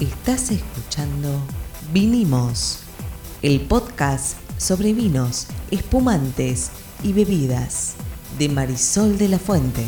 Estás escuchando Vinimos, el podcast sobre vinos, espumantes y bebidas de Marisol de la Fuente.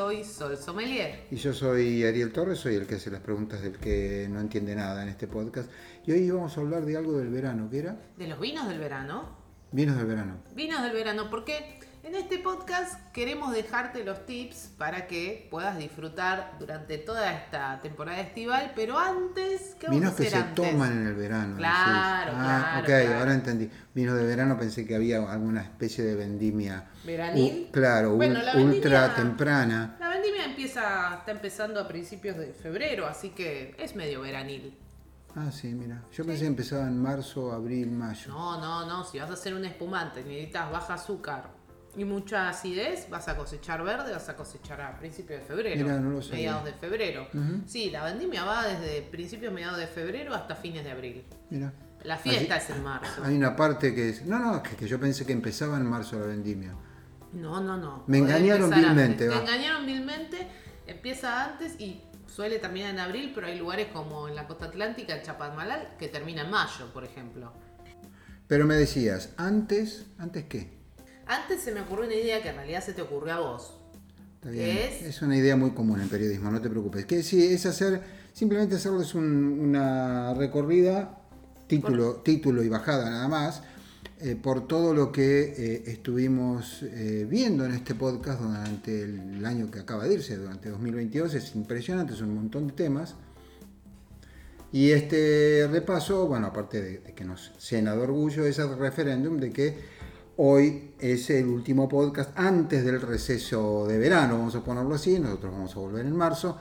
Soy Sol Sommelier. Y yo soy Ariel Torres, soy el que hace las preguntas del que no entiende nada en este podcast. Y hoy vamos a hablar de algo del verano, ¿qué era? De los vinos del verano. Vinos del verano. Vinos del verano, porque en este podcast queremos dejarte los tips para que puedas disfrutar durante toda esta temporada estival, pero antes, ¿qué Vinos que se toman en el verano. Claro. Ah, claro, ok, claro. ahora entendí. Vinos de verano pensé que había alguna especie de vendimia. ¿Veranil? u- claro, Bueno, ultra temprana. La vendimia empieza, está empezando a principios de febrero, así que es medio veranil. Ah, sí, mira. Yo pensé que empezaba en marzo, abril, mayo. No, no, no, si vas a hacer un espumante, necesitas baja azúcar y mucha acidez, vas a cosechar verde, vas a cosechar a principios de febrero. Mirá, no. Mediados de febrero. Sí, la vendimia va desde principios, mediados de febrero hasta fines de abril. Mira. La fiesta es en marzo. Hay una parte que es. No, no, que, que yo pensé que empezaba en marzo la vendimia. No, no, no. Me Podés engañaron vilmente. Te engañaron vilmente, empieza antes y suele terminar en abril, pero hay lugares como en la costa atlántica, en Chapadmalal, que termina en mayo, por ejemplo. Pero me decías, antes, ¿antes qué? Antes se me ocurrió una idea que en realidad se te ocurrió a vos. Está ¿Qué bien. es? una idea muy común en periodismo, no te preocupes. Que sí, es hacer, simplemente hacerles un- una recorrida, título, título y bajada nada más, eh, por todo lo que eh, estuvimos eh, viendo en este podcast durante el año que acaba de irse, durante 2022. Es impresionante, son un montón de temas. Y este repaso, bueno, aparte de, de que nos llena de orgullo, es el referéndum de que hoy es el último podcast antes del receso de verano, vamos a ponerlo así, nosotros vamos a volver en marzo.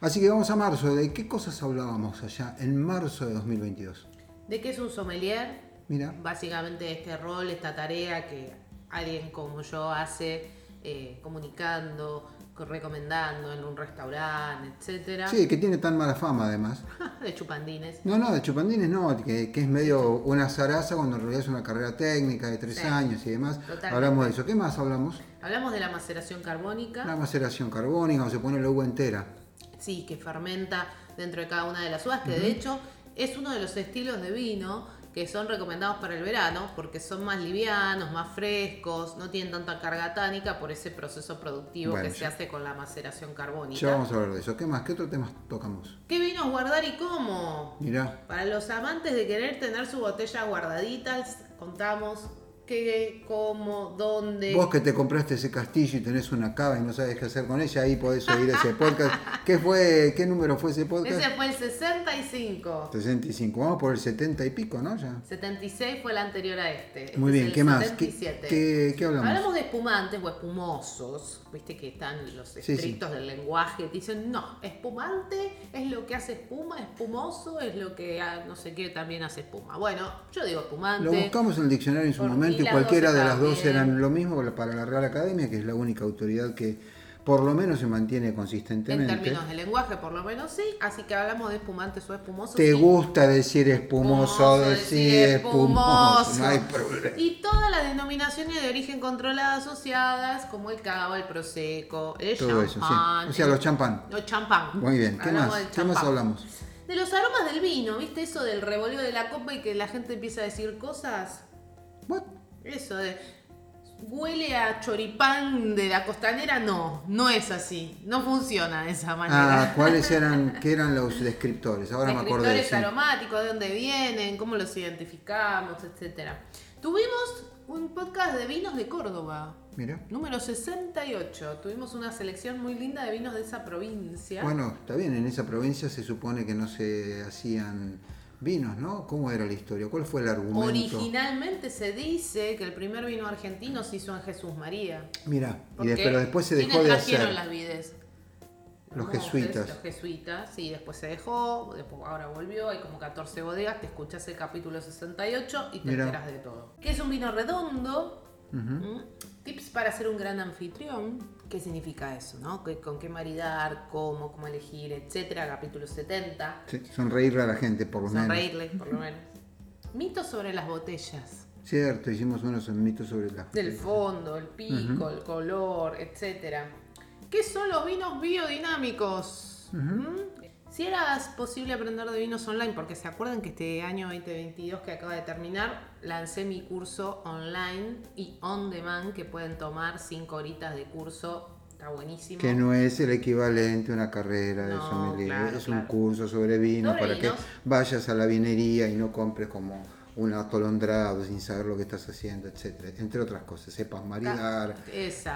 Así que vamos a marzo, ¿de qué cosas hablábamos allá en marzo de 2022? ¿De qué es un sommelier? Mira, Básicamente este rol, esta tarea que alguien como yo hace eh, comunicando, co- recomendando en un restaurante, etcétera, sí, que tiene tan mala fama además. de chupandines. No, no, de chupandines no, que, que es medio una zaraza cuando en realidad es una carrera técnica de tres Sí, años y demás. totalmente. Hablamos de eso. ¿Qué más hablamos? Hablamos de la maceración carbónica, La maceración carbónica, o se pone la uva entera. sí, que fermenta dentro de cada una de las uvas, que de hecho es uno de los estilos de vino que son recomendados para el verano porque son más livianos, más frescos, no tienen tanta carga tánica por ese proceso productivo Bueno, que se hace con la maceración carbónica. Ya vamos a hablar de eso. ¿Qué más? ¿Qué otro tema tocamos? ¿Qué vinos guardar y cómo? Mirá, Para los amantes de querer tener su botella guardaditas, contamos qué, cómo, dónde. vos que te compraste ese castillo y tenés una cava y no sabes qué hacer con ella, ahí podés oír ese podcast. ¿Qué fue? ¿Qué número fue ese podcast? Ese fue el 65. 65. Vamos por el 70 y pico, ¿no? Ya. 76 fue el anterior a este. Este Muy bien, ¿qué más? ¿Qué, 77. qué- qué hablamos? Hablamos de espumantes o espumosos, viste que están los sí. estrictos del lenguaje, te dicen, no, espumante es lo que hace espuma, espumoso es lo que ah, no sé qué también hace espuma. Bueno, yo digo espumante. Lo buscamos en el diccionario en su momento las cualquiera de las dos eran lo mismo para la Real Academia, que es la única autoridad que por lo menos se mantiene En consistentemente. términos de lenguaje, por lo menos sí. Así que hablamos de espumantes o espumosos. Te sí. gusta decir espumoso, decir espumoso, no hay problema. Y todas las denominaciones de origen controlada asociadas, como el cava, el prosecco, el Todo eso, sí. O sea, el- los champán. Los champán. Muy bien, ¿qué Hablamos más? ¿Qué más hablamos? De los aromas del vino, ¿viste? Eso del revoleo de la copa y que la gente empieza a decir cosas. What? Eso de. Huele a choripán de la costanera, no, no es así, no funciona de esa manera. Ah, ¿cuáles eran, qué eran los descriptores? Ahora me acordé. Descriptores aromáticos, de dónde vienen, cómo los identificamos, etcétera. Tuvimos un podcast de vinos de Córdoba, Mira. número 68. Tuvimos una selección muy linda de vinos de esa provincia. Bueno, está bien, en esa provincia se supone que no se hacían vinos, ¿no? ¿Cómo era la historia? ¿Cuál fue el argumento? Originalmente se dice que el primer vino argentino se hizo en Jesús María. Mira, pero después se dejó ¿quiénes de hacer. las vides? Los jesuitas. Los jesuitas, sí, después se dejó, después ahora volvió, hay como 14 bodegas, te escuchas el capítulo 68 y te Mira. enteras de todo. ¿Qué es un vino redondo? ¿Mm? Para ser un gran anfitrión. qué significa eso, ¿no? ¿Qué- ¿Con qué maridar, cómo, cómo elegir, etcétera? Capítulo 70. Sí, sonreírle a la gente, por lo menos. Sonreírle, por lo menos. Mitos sobre las botellas. Cierto, hicimos unos mitos sobre la. Del fondo, el pico, el color, etcétera. ¿Qué son los vinos biodinámicos? ¿Mm? Si era posible aprender de vinos online, porque se acuerdan que este año 2022 que acaba de terminar, lancé mi curso online y on demand que pueden tomar 5 horitas de curso. Está buenísimo. Que no es el equivalente a una carrera de sommelier, claro, es un curso sobre vino Sobre para vinos. que vayas a la vinería y no compres como un atolondrado sin saber lo que estás haciendo, etcétera, entre otras cosas, sepas maridar,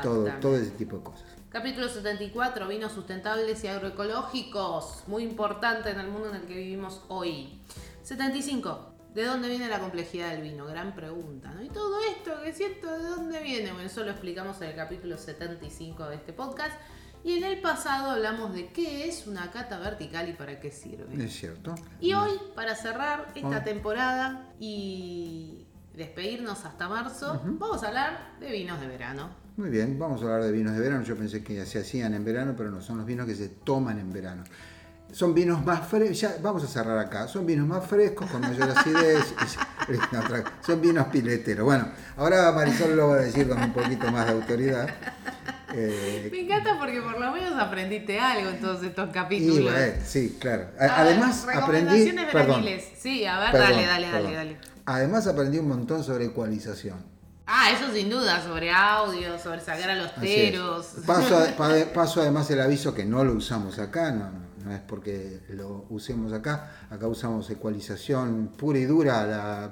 todo, todo ese tipo de cosas. Capítulo 74, vinos sustentables y agroecológicos, muy importante en el mundo en el que vivimos hoy. 75, ¿de dónde viene la complejidad del vino? Gran pregunta, ¿no? Y todo esto que siento, ¿de dónde viene? Bueno, eso lo explicamos en el capítulo 75 de este podcast. Y en el pasado hablamos de qué es una cata vertical y para qué sirve. Es cierto. Y hoy, para cerrar esta Hoy. temporada y despedirnos hasta marzo, vamos a hablar de vinos de verano. Muy bien, vamos a hablar de vinos de verano. Yo pensé que se hacían en verano, pero no, son los vinos que se toman en verano. Son vinos más frescos, ya vamos a cerrar acá, son vinos más frescos, con mayor acidez, son vinos pileteros. Bueno, ahora Marisol lo va a decir con un poquito más de autoridad. Eh, Me encanta porque por lo menos aprendiste algo en todos estos y capítulos. bueno, sí, claro. A- ver, Además aprendí, recomendaciones perdón. Sí, a ver, perdón, dale, dale, dale, perdón. dale. Además aprendí un montón sobre ecualización. Ah, eso sin duda, sobre audio, sobre sacar a los teros. Paso, además el aviso que no lo usamos acá, no, no- no es porque lo usemos acá, acá usamos ecualización pura y dura, la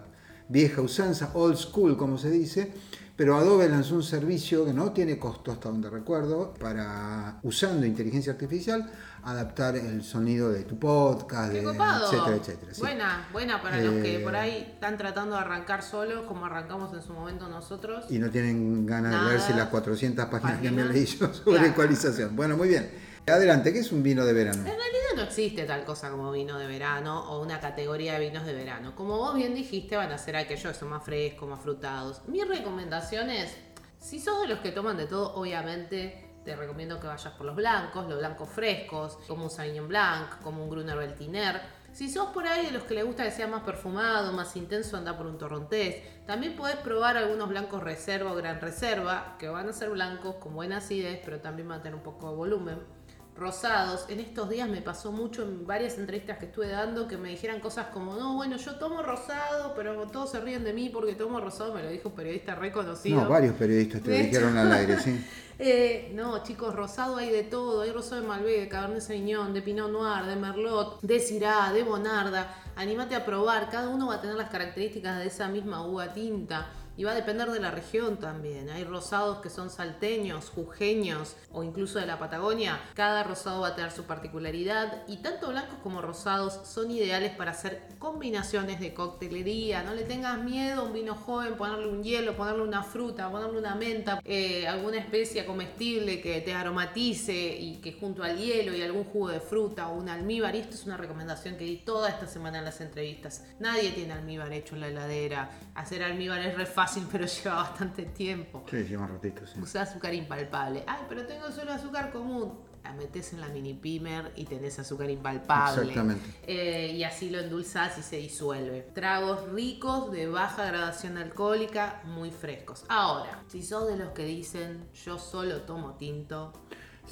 vieja usanza, old school como se dice, pero Adobe lanzó un servicio que no tiene costo hasta donde recuerdo, para usando inteligencia artificial, adaptar el sonido de tu podcast, ¡Qué de- etcétera, etcétera. sí. Buena, buena para los que Eh, por ahí están tratando de arrancar solos, como arrancamos en su momento nosotros. Y no tienen ganas Nada. de leerse las 400 páginas que me leí yo sobre Claro. ecualización. Bueno, muy bien. Adelante, ¿qué es un vino de verano? En realidad no existe tal cosa como vino de verano o una categoría de vinos de verano. Como vos bien dijiste, van a ser aquellos que son más frescos, más frutados. Mi recomendación es, si sos de los que toman de todo, obviamente te recomiendo que vayas por los blancos, los blancos frescos, como un Sauvignon Blanc, como un Gruner Veltliner. Si sos por ahí de los que le gusta que sea más perfumado, más intenso, anda por un torrontés. También podés probar algunos blancos reserva o gran reserva, que van a ser blancos con buena acidez, pero también van a tener un poco de volumen rosados. En estos días me pasó mucho en varias entrevistas que estuve dando que me dijeran cosas como, no, bueno, yo tomo rosado, pero todos se ríen de mí porque tomo rosado, me lo dijo un periodista reconocido. No, varios periodistas te lo dijeron al aire, sí. Eh, no, chicos, rosado hay de todo. Hay rosado de Malbec, de Cabernet Sauvignon, de Pinot Noir, de Merlot, de Syrah, de Bonarda. Anímate a probar. Cada uno va a tener las características de esa misma uva tinta. Y va a depender de la región también. Hay rosados que son salteños, jujeños o incluso de la Patagonia. Cada rosado va a tener su particularidad. Y tanto blancos como rosados son ideales para hacer combinaciones de coctelería. No le tengas miedo a un vino joven, ponerle un hielo, ponerle una fruta, ponerle una menta, eh, alguna especia comestible que te aromatice y que junto al hielo y algún jugo de fruta o un almíbar. Y esto es una recomendación que di toda esta semana en las entrevistas. Nadie tiene almíbar hecho en la heladera. Hacer almíbar es re fácil, pero lleva bastante tiempo. Sí, lleva un ratito, sí. Usa azúcar impalpable. Ay, pero tengo solo azúcar común. La metes en la mini pimer y tenés azúcar impalpable. Exactamente. Eh, y así lo endulzás y se disuelve. Tragos ricos, de baja gradación alcohólica, muy frescos. Ahora, si sos de los que dicen yo solo tomo tinto,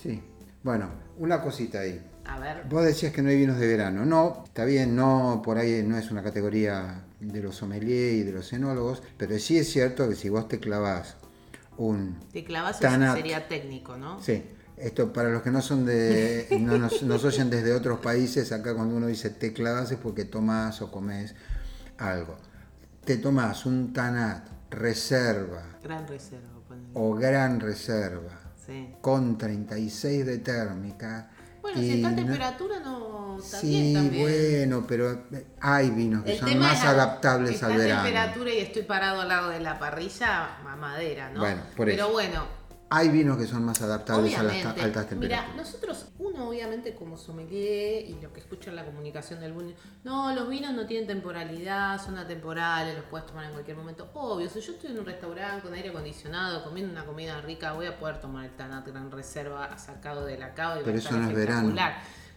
Sí. Bueno, una cosita ahí. a ver. Vos decías que no hay vinos de verano. No, está bien, no, por ahí no es una categoría de los sommeliers y de los enólogos, pero sí es cierto que si vos te clavás un... Te clavas Tanat. sería técnico, ¿no? Sí, esto para los que no son de... no nos, nos oyen desde otros países, acá cuando uno dice te clavas es porque tomás o comes algo. Te tomás un Tanat reserva Gran reserva, ponele. o gran reserva Sí. con 36 de térmica. Bueno, y si está a temperatura no está Sí, bien también. bueno, pero hay vinos que El son más es adaptables al verano. temperatura y estoy parado al lado de la parrilla, mamadera, ¿no? Bueno, por Pero eso. bueno, Hay vinos que son más adaptables a las altas Mira, temperaturas. nosotros, uno obviamente como sommelier y lo que escucha en la comunicación del vino, no, los vinos no tienen temporalidad, son atemporales, los puedes tomar en cualquier momento. Obvio, si yo estoy en un restaurante con aire acondicionado, comiendo una comida rica, voy a poder tomar el Tanat Gran Reserva sacado de la cava y va Pero eso no es verano.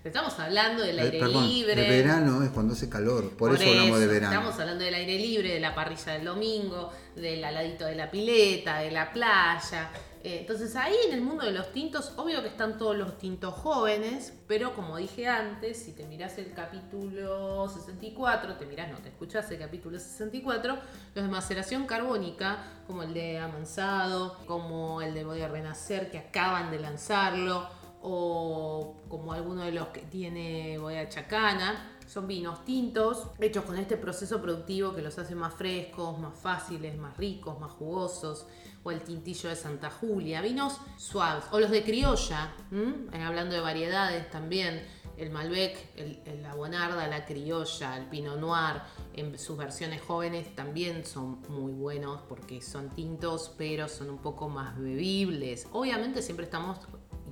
Estamos hablando del Eh, aire perdón, libre. el verano es cuando hace calor, por, eso, hablamos de eso, verano. Estamos hablando del aire libre, de la parrilla del domingo, del aladito de la pileta, de la playa. Eh, entonces ahí en el mundo de los tintos, obvio que están todos los tintos jóvenes, pero como dije antes, si te mirás el capítulo 64, te mirás, no, te escuchás el capítulo 64, los de maceración carbónica, como el de Amansado, como el de Voy a Renacer, que acaban de lanzarlo, o como alguno de los que tiene Boya Chacana. Son vinos tintos hechos con este proceso productivo que los hace más frescos, más fáciles, más ricos, más jugosos. O el tintillo de Santa Julia, vinos suaves. O los de criolla. Eh, hablando de variedades también. El Malbec, el, el- la Bonarda, la criolla, el Pinot Noir, en sus versiones jóvenes también son muy buenos porque son tintos, pero son un poco más bebibles. Obviamente siempre estamos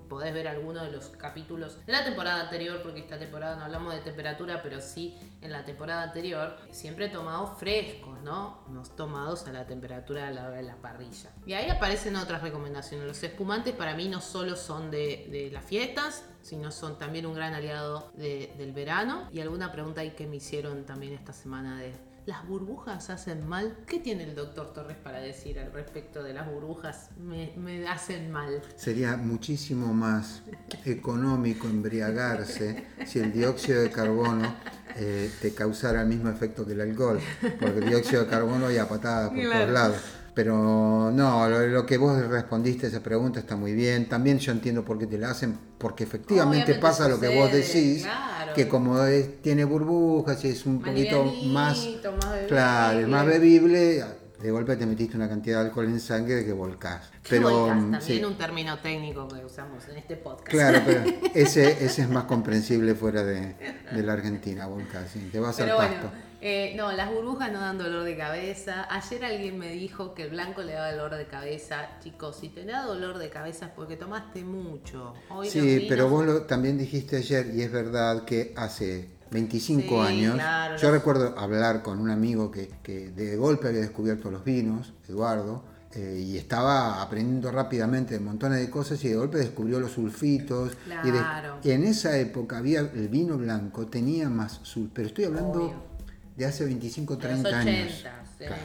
podés ver alguno de los capítulos de la temporada anterior, porque esta temporada no hablamos de temperatura, pero sí en la temporada anterior, siempre tomados frescos, ¿no? Unos tomados a la temperatura de la, parrilla. Y ahí aparecen otras recomendaciones. Los espumantes para mí no solo son de, las fiestas, sino son también un gran aliado de- del verano. Y alguna pregunta ahí que me hicieron también esta semana de... ¿Las burbujas hacen mal? ¿Qué tiene el doctor Torres para decir al respecto de las burbujas? Me, me hacen mal. Sería muchísimo más económico embriagarse si el dióxido de carbono eh, te causara el mismo efecto que el alcohol, porque el dióxido de carbono hay a patadas por Claro. todos lados. Pero no, lo, lo que vos respondiste a esa pregunta está muy bien. También yo entiendo por qué te la hacen, porque efectivamente Obviamente pasa lo que vos decís, claro. Que como es- tiene burbujas y es un poquito más, más bebible. claro, es más bebible, de golpe te metiste una cantidad de alcohol en sangre que volcás. ¿Qué Pero volcás? mm, También sí. un término técnico que usamos en este podcast. Claro, pero ese, ese es más comprensible fuera de, de la Argentina, volcán, sí, te vas Pero al bueno, pasto. Eh, no, las burbujas no dan dolor de cabeza. Ayer alguien me dijo que el blanco le da dolor de cabeza. Chicos, si te da dolor de cabeza es porque tomaste mucho. Hoy Sí, pero vos lo, también dijiste ayer, y es verdad que hace 25 Sí, años, claro, yo los- recuerdo hablar con un amigo que, que de golpe había descubierto los vinos, Eduardo, eh, y estaba aprendiendo rápidamente montones de cosas y de golpe descubrió los sulfitos. y de- Claro. y en esa época había el vino blanco, tenía más sul, pero estoy hablando Obvio. De hace 25, De los 30 años. 80, sí. Claro.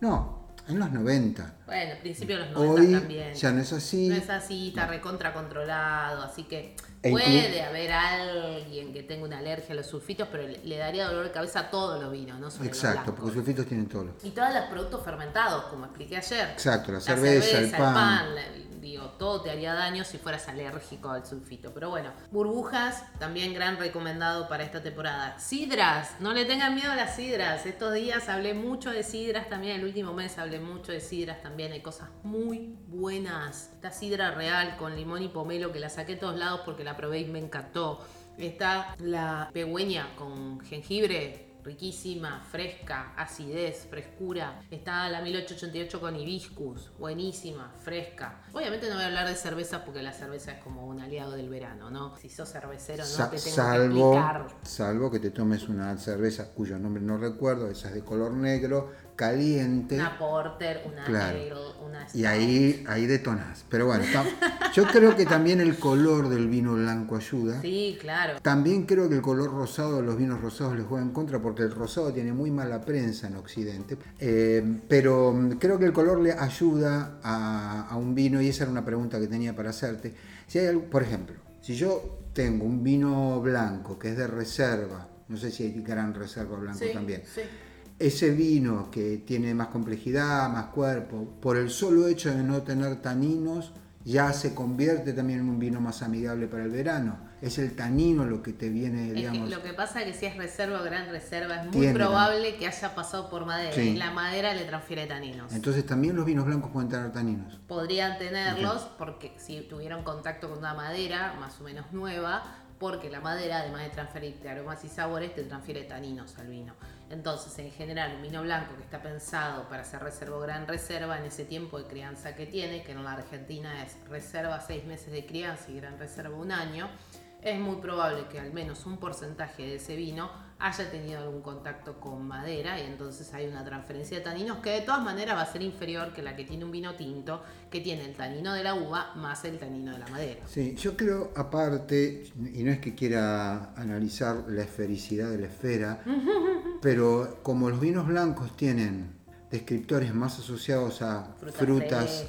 No, en los 90. Bueno, al principio de los 90 Hoy también. ya no es así. No es así, está recontra controlado, así que E puede haber alguien que tenga una alergia a los sulfitos, pero le, daría dolor de cabeza a todos los vinos, no solo los Exacto, blancos. porque sulfitos tienen todos los. Y todos los productos fermentados, como expliqué ayer. Exacto, la cerveza, el pan. la- digo, todo te haría daño si fueras alérgico al sulfito. Pero bueno, burbujas, también gran recomendado para esta temporada. Sidras, no le tengan miedo a las sidras. Estos días hablé mucho de sidras también, el último mes hablé mucho de sidras también. Hay cosas muy buenas. Esta sidra real con limón y pomelo que la saqué de todos lados porque la probé y me encantó. Está la pegüeña con jengibre, riquísima, fresca, acidez, frescura. Está la 1888 con hibiscus, buenísima, fresca. Obviamente no voy a hablar de cerveza porque la cerveza es como un aliado del verano, ¿no? Si sos cervecero no Sa- te tengo salvo, que explicar. salvo que te tomes una cerveza cuyo nombre no recuerdo, esas de color negro, caliente. Una porter, una Claro. ale, una Y ahí, ahí detonás. Pero bueno, yo creo que también el color del vino blanco ayuda. Sí, claro. También creo que el color rosado, los vinos rosados les juega en contra porque el rosado tiene muy mala prensa en Occidente. Eh, pero mm, creo que el color le ayuda a, a un vino y esa era una pregunta que tenía para hacerte. Si hay, algo- por ejemplo, si yo tengo un vino blanco que es de reserva, no sé si hay gran reserva blanco Sí, también, sí. Ese vino que tiene más complejidad, más cuerpo, por el solo hecho de no tener taninos, ya se convierte también en un vino más amigable para el verano. Es el tanino lo que te viene, Es que digamos. lo que pasa es que si es reserva o gran reserva, es muy Tiene, probable que haya pasado por madera Sí. y la madera le transfiere taninos. Entonces también los vinos blancos pueden tener taninos. Podrían tenerlos porque si tuvieron contacto con una madera más o menos nueva, porque la madera, además de transferirte aromas y sabores, te transfiere taninos al vino. Entonces, en general, un vino blanco que está pensado para ser reserva o gran reserva en ese tiempo de crianza que tiene, que en la Argentina es reserva seis meses de crianza y gran reserva un año, es muy probable que al menos un porcentaje de ese vino haya tenido algún contacto con madera y entonces hay una transferencia de taninos que de todas maneras va a ser inferior que la que tiene un vino tinto, que tiene el tanino de la uva más el tanino de la madera. Sí, yo creo aparte, y no es que quiera analizar la esfericidad de la esfera, pero como los vinos blancos tienen descriptores más asociados a frutas,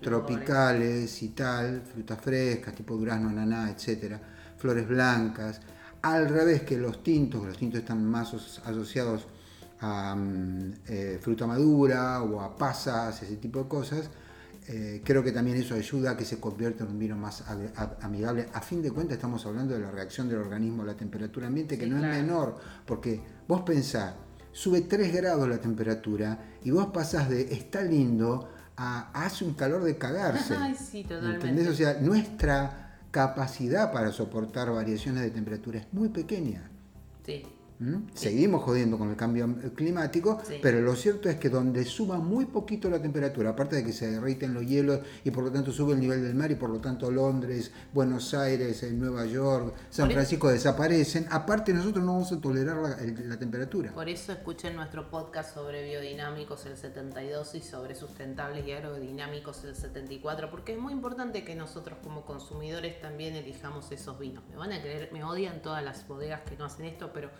tropicales y tal, frutas frescas, tipo durazno, ananá, etcétera, flores blancas, al revés que los tintos, los tintos están más asociados a mm, eh, fruta madura o a pasas, ese tipo de cosas, eh, creo que también eso ayuda a que se convierta en un vino más amigable. A fin de cuentas estamos hablando de la reacción del organismo a la temperatura ambiente, que no es menor, porque vos pensás, sube 3 grados la temperatura y vos pasás de está lindo a hace un calor de cagarse. Ay, sí, totalmente. ¿Entendés? O sea, nuestra capacidad para soportar variaciones de temperatura es muy pequeña. Sí. ¿Mm? Seguimos jodiendo con el cambio climático, pero lo cierto es que donde suba muy poquito la temperatura, aparte de que se derriten los hielos y por lo tanto sube el nivel del mar y por lo tanto Londres, Buenos Aires, Nueva York, San Francisco desaparecen, aparte nosotros no vamos a tolerar la, temperatura. Por eso escuchen nuestro podcast sobre biodinámicos el 72 y sobre sustentables y aerodinámicos el 74, porque es muy importante que nosotros como consumidores también elijamos esos vinos. Me van a creer, me odian todas las bodegas que no hacen esto, pero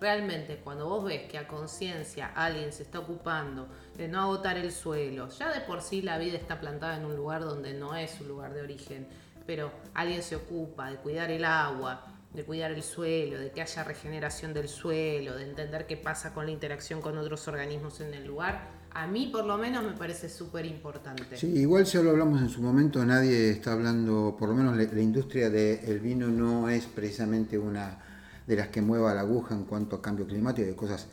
realmente cuando vos ves que a conciencia alguien se está ocupando de no agotar el suelo, ya de por sí la vida está plantada en un lugar donde no es su lugar de origen, pero alguien se ocupa de cuidar el agua, de cuidar el suelo, de que haya regeneración del suelo, de entender qué pasa con la interacción con otros organismos en el lugar, a mí por lo menos me parece súper importante. Sí, igual si lo hablamos en su momento, nadie está hablando, por lo menos la, la industria del vino no es precisamente una de las que mueva la aguja en cuanto a cambio climático, de cosas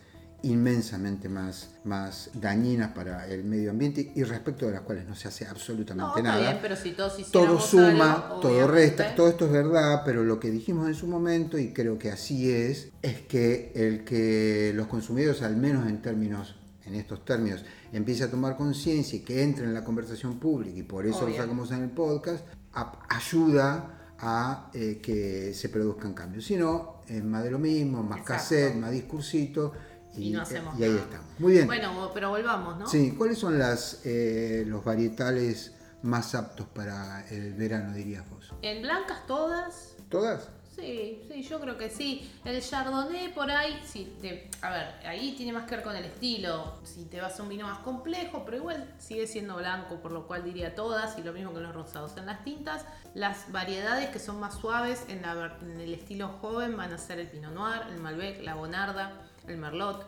inmensamente más, más dañinas para el medio ambiente y respecto de las cuales no se hace absolutamente nada. pero si todos todo suma, todo resta, todo esto es verdad, pero lo que dijimos en su momento, y creo que así es, es que el que los consumidores, al menos en términos, en estos términos, empiece a tomar conciencia y que entre en la conversación pública, y por eso lo sacamos en el podcast, ayuda a eh, que se produzcan cambios. Si no, es más de lo mismo, más cassette, más discursito. Y, no hacemos y ahí estamos. Muy bien. Bueno, pero volvamos, ¿no? Sí, ¿cuáles son las, eh, los varietales más aptos para el verano, dirías vos? En blancas todas. ¿Todas? Sí, sí, yo creo que sí. El Chardonnay por ahí, a ver, ahí tiene más que ver con el estilo. Si te vas a un vino más complejo, pero igual sigue siendo blanco, por lo cual diría todas, y lo mismo que los rosados. En las tintas, las variedades que son más suaves en, el estilo joven van a ser el Pinot Noir, el Malbec, la Bonarda, el Merlot.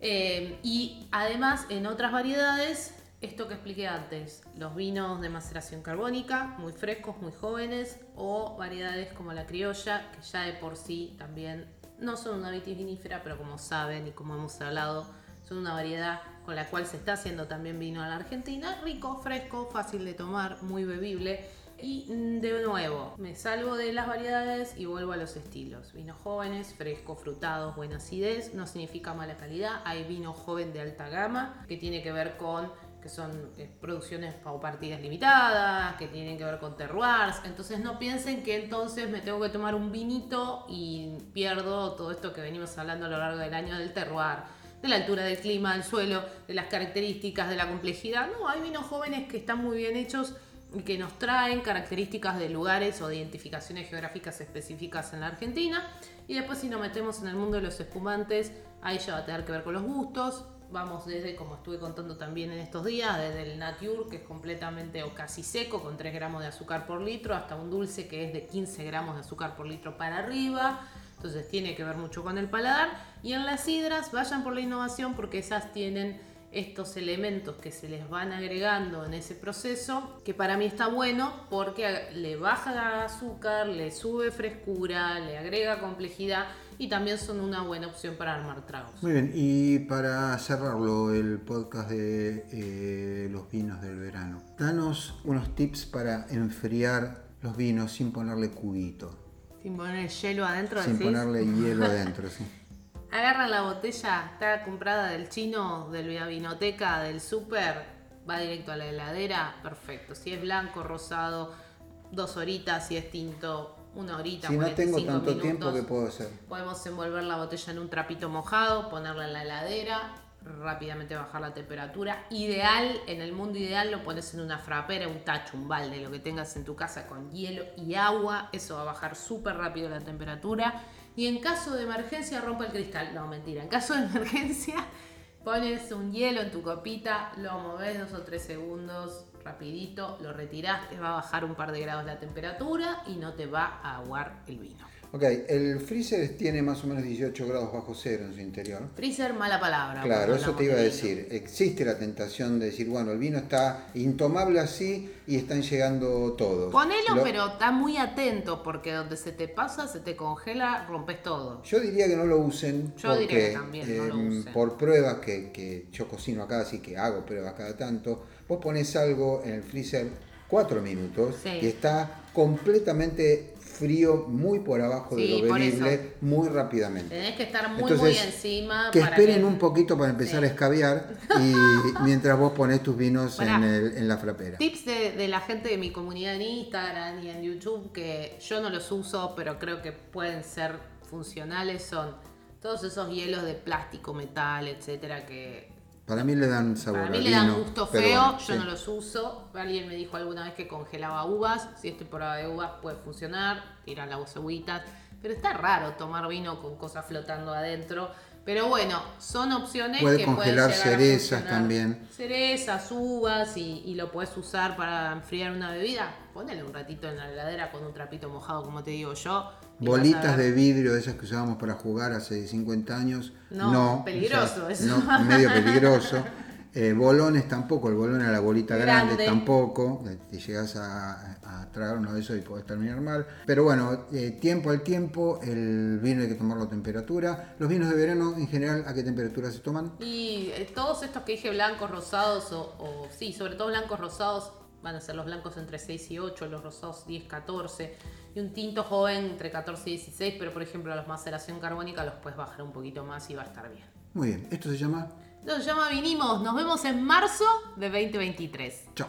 Eh, y además, en otras variedades, esto que expliqué antes, los vinos de maceración carbónica, muy frescos, muy jóvenes, o variedades como la criolla, que ya de por sí también no son una vitivinífera, pero como saben y como hemos hablado, son una variedad con la cual se está haciendo también vino en la Argentina, rico, fresco, fácil de tomar, muy bebible. Y mm, de nuevo, me salgo de las variedades y vuelvo a los estilos. Vinos jóvenes, frescos, frutados, buena acidez, no significa mala calidad. Hay vino joven de alta gama que tiene que ver con que son eh, producciones o partidas limitadas, que tienen que ver con terroirs. Entonces no piensen que entonces me tengo que tomar un vinito y pierdo todo esto que venimos hablando a lo largo del año del terroir, de la altura del clima, del suelo, de las características, de la complejidad. No, hay vinos jóvenes que están muy bien hechos y que nos traen características de lugares o de identificaciones geográficas específicas en la Argentina. Y después si nos metemos en el mundo de los espumantes, ahí ya va a tener que ver con los gustos, vamos desde, como estuve contando también en estos días, desde el Nature, que es completamente o casi seco, con 3 gramos de azúcar por litro, hasta un dulce que es de 15 gramos de azúcar por litro para arriba. Entonces tiene que ver mucho con el paladar. Y en las sidras, vayan por la innovación porque esas tienen estos elementos que se les van agregando en ese proceso, que para mí está bueno porque le baja azúcar, le sube frescura, le agrega complejidad y también son una buena opción para armar tragos. Muy bien, y para cerrarlo, el podcast de eh, los vinos del verano, danos unos tips para enfriar los vinos sin ponerle cubito. Sin poner hielo adentro. Sin ponerle hielo adentro, sí. Agarran la botella, está comprada del chino, de la vinoteca, del súper, va directo a la heladera, perfecto. Si es blanco, rosado, dos horitas, si es tinto, una horita. Si no tengo 45 tanto tiempo. ¿qué puedo hacer? Podemos envolver la botella en un trapito mojado, ponerla en la heladera, rápidamente bajar la temperatura. Ideal, en el mundo ideal lo pones en una frapera, un tacho, un balde, lo que tengas en tu casa con hielo y agua. Eso va a bajar súper rápido la temperatura. Y en caso de emergencia rompe el cristal. No, mentira. En caso de emergencia pones un hielo en tu copita, lo moves dos o tres segundos, rapidito, lo retirás, te va a bajar un par de grados la temperatura y no te va a aguar el vino. Ok, el freezer tiene más o menos 18 grados bajo cero en su interior. Freezer, mala palabra. Claro, eso te iba a de decir. Existe la tentación de decir, bueno, el vino está intomable así y están llegando todos. Ponelo, Lo- pero está muy atento porque donde se te pasa, se te congela, rompes todo. Yo diría que no lo usen Yo diría que también no lo em, usen. por pruebas que, que yo cocino acá, así que hago pruebas cada tanto, vos pones algo en el freezer cuatro minutos Sí. y está completamente frío, muy por abajo Sí, de lo eso. muy rápidamente. Tenés que estar muy, Entonces, muy encima. Que para esperen un poquito para empezar Sí. a escabiar y mientras vos pones tus vinos Pará. en, el- en la frapera. Tips de, de la gente de mi comunidad en Instagram y en YouTube que yo no los uso, pero creo que pueden ser funcionales son todos esos hielos de plástico, metal, etcétera, que Para mí le dan sabor Para mí le dan gusto feo, bueno, yo sí. no los uso. Alguien me dijo alguna vez que congelaba uvas. Si es temporada de uvas puede funcionar, tirar las agüitas. Pero está raro tomar vino con cosas flotando adentro. Pero bueno, son opciones Puede que congelar pueden llegar a cerezas también. Cerezas, uvas y, y lo puedes usar para enfriar una bebida. Ponele un ratito en la heladera con un trapito mojado, como te digo yo. Bolitas de vidrio, de esas que usábamos para jugar hace 50 años. No, No, peligroso o sea, eso. no, medio peligroso. Eh, bolones tampoco, el bolón a la bolita grande, Grande. tampoco. Te llegas a, a tragar uno de esos y podés terminar mal. Pero bueno, eh, tiempo al tiempo, el vino hay que tomarlo a temperatura. Los vinos de verano, en general, ¿a qué temperatura se toman? Y eh, todos estos que dije, blancos, rosados, o, o- sí, sobre todo blancos, rosados, van a ser los blancos entre 6 y 8, los rosados 10, 14, y un tinto joven entre 14 y 16, pero por ejemplo los maceración carbónica los puedes bajar un poquito más y va a estar bien. Muy bien, esto se llama Nos llama Vinimos, nos vemos en marzo de 2023. Chao.